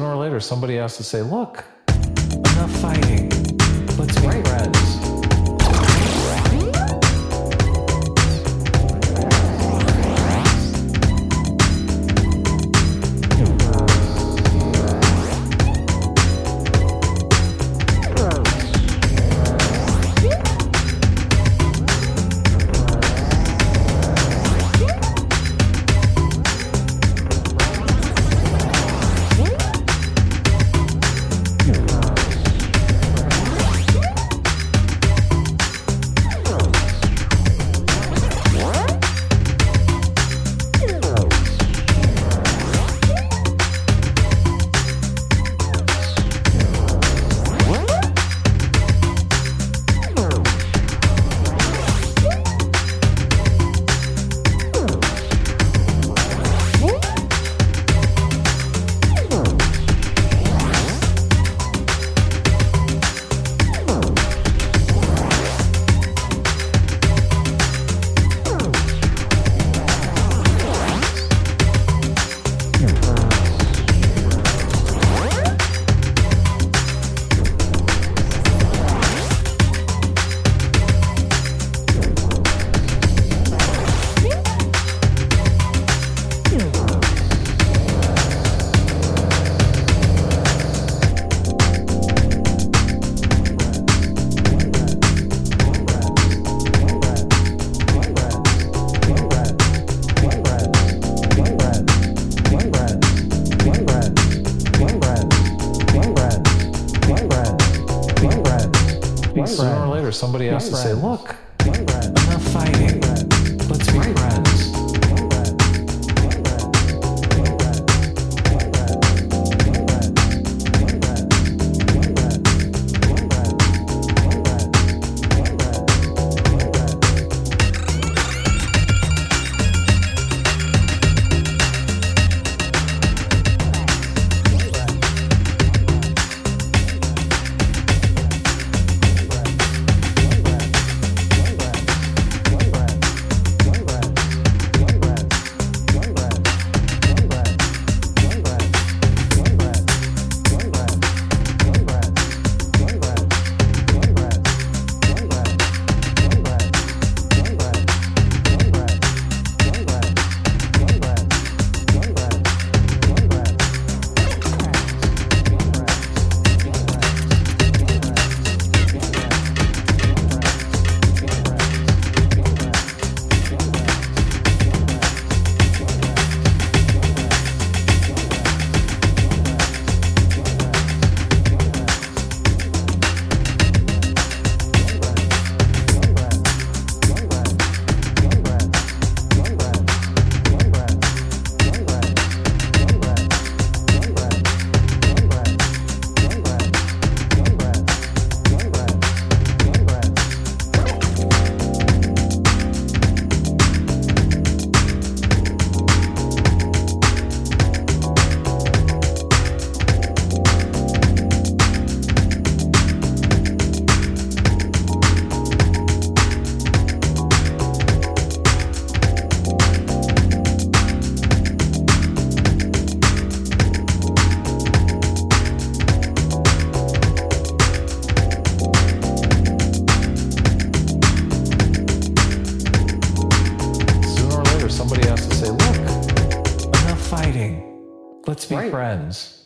later, somebody has to say, look, enough fighting. Let's be friends. Somebody has to say, look, Let's be Right. friends.